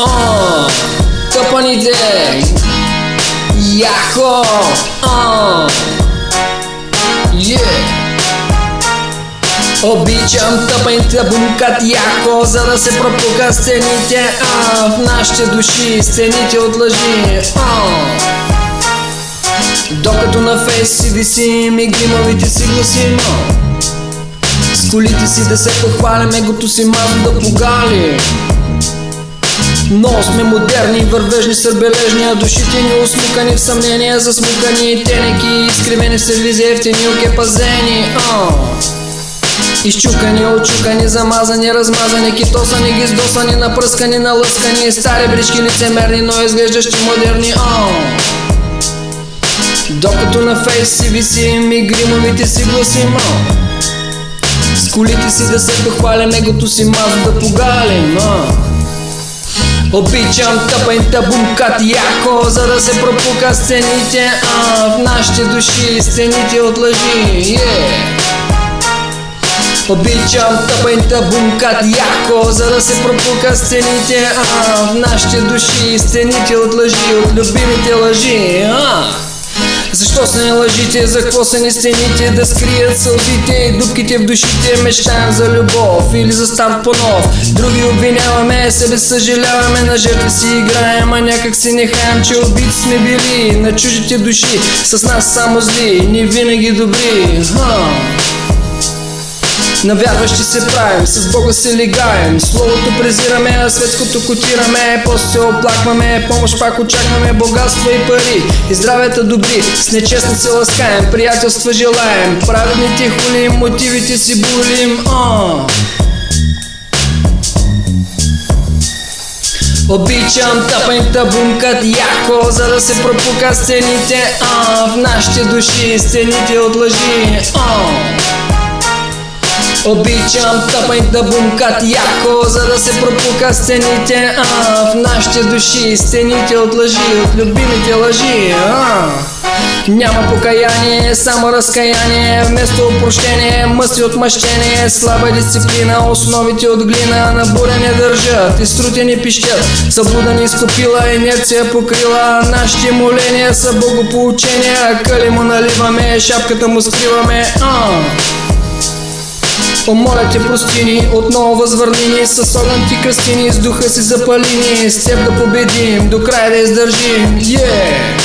О, тъпаните! Яко! О, yeah. Обичам тъпаните бумкат яко За да се пропука стените а, В нашите души стените от лъжи. О. Докато на фейс си висим и гримовите си гласим С колите си да се похвалим, егото си мазно да погали но сме модерни, вървежни, сърбележни, а душите ни усмукани в съмнения, засмукани, тенеки, изкривени в сервизи, ефтини, окепазени. Изчукани, очукани, замазани, размазани, китосани, гиздосани, напръскани, налъскани, стари брички лицемерни, но изглеждащи модерни. Докато на фейс си висим и гримовите си гласим С колите си да се похвалим, егото си мазо да погалим Обичам тъпаните бумкат яко За да се пропука сцените а, В нашите души стените от лъжи yeah. Обичам тъпаните бумкат яко За да се пропука сцените а, В нашите души стените от лъжи От любимите лъжи а. Защо са не лъжите, за какво са ни стените? Да скрият сълзите и дупките в душите. Мечтаем за любов или за старт по-нов Други обвиняваме, себе съжаляваме На жертви си играем, а някак си не хаем Че убити сме били на чужите души. С нас само зли, не винаги добри. Ха. На вярващи се правим, с Бога се легаем. Словото презираме, а светското котираме После се оплакваме, помощ пак очакваме Богатство и пари, и здравето добри С нечестно се ласкаем, приятелства желаем. Праведните хулим, мотивите си болим О! Обичам тъпаните бумкат яко За да се пропука стените а, В нашите души стените от лъжи О! Обичам тъпаните бумкат яко За да се пропука стените а, В нашите души стените от лъжи От любимите лъжи а. Няма покаяние, само разкаяние Вместо опрощение, мъсли отмъщение Слаба дисциплина, основите от глина На буря не държат и струтени пищят Събуда ни изкупила, инерция покрила Нашите моления са богополучения Къли му наливаме, шапката му скриваме а. Помоля те прости ни, отново възвърни ни С огън ти кръсти ни, с духа си запали ни С теб да победим, до края да издържим yeah!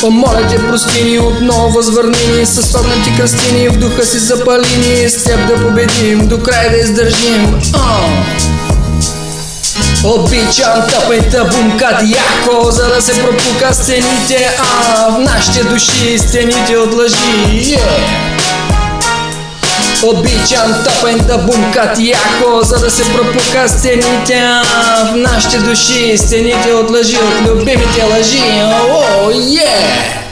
Помоля те прости ни, отново възвърни ни С огън ти кръсти ни, в духа си запали ни С теб да победим, до края да издържим oh! Обичам тъпаните бумкат яко За да се пропука стените а, В нашите души стените от лъжи yeah! Обичам тъпаните бумкат яко За да се пропука стените В нашите души стените от лъжи От любимите лъжи О, oh, yeah!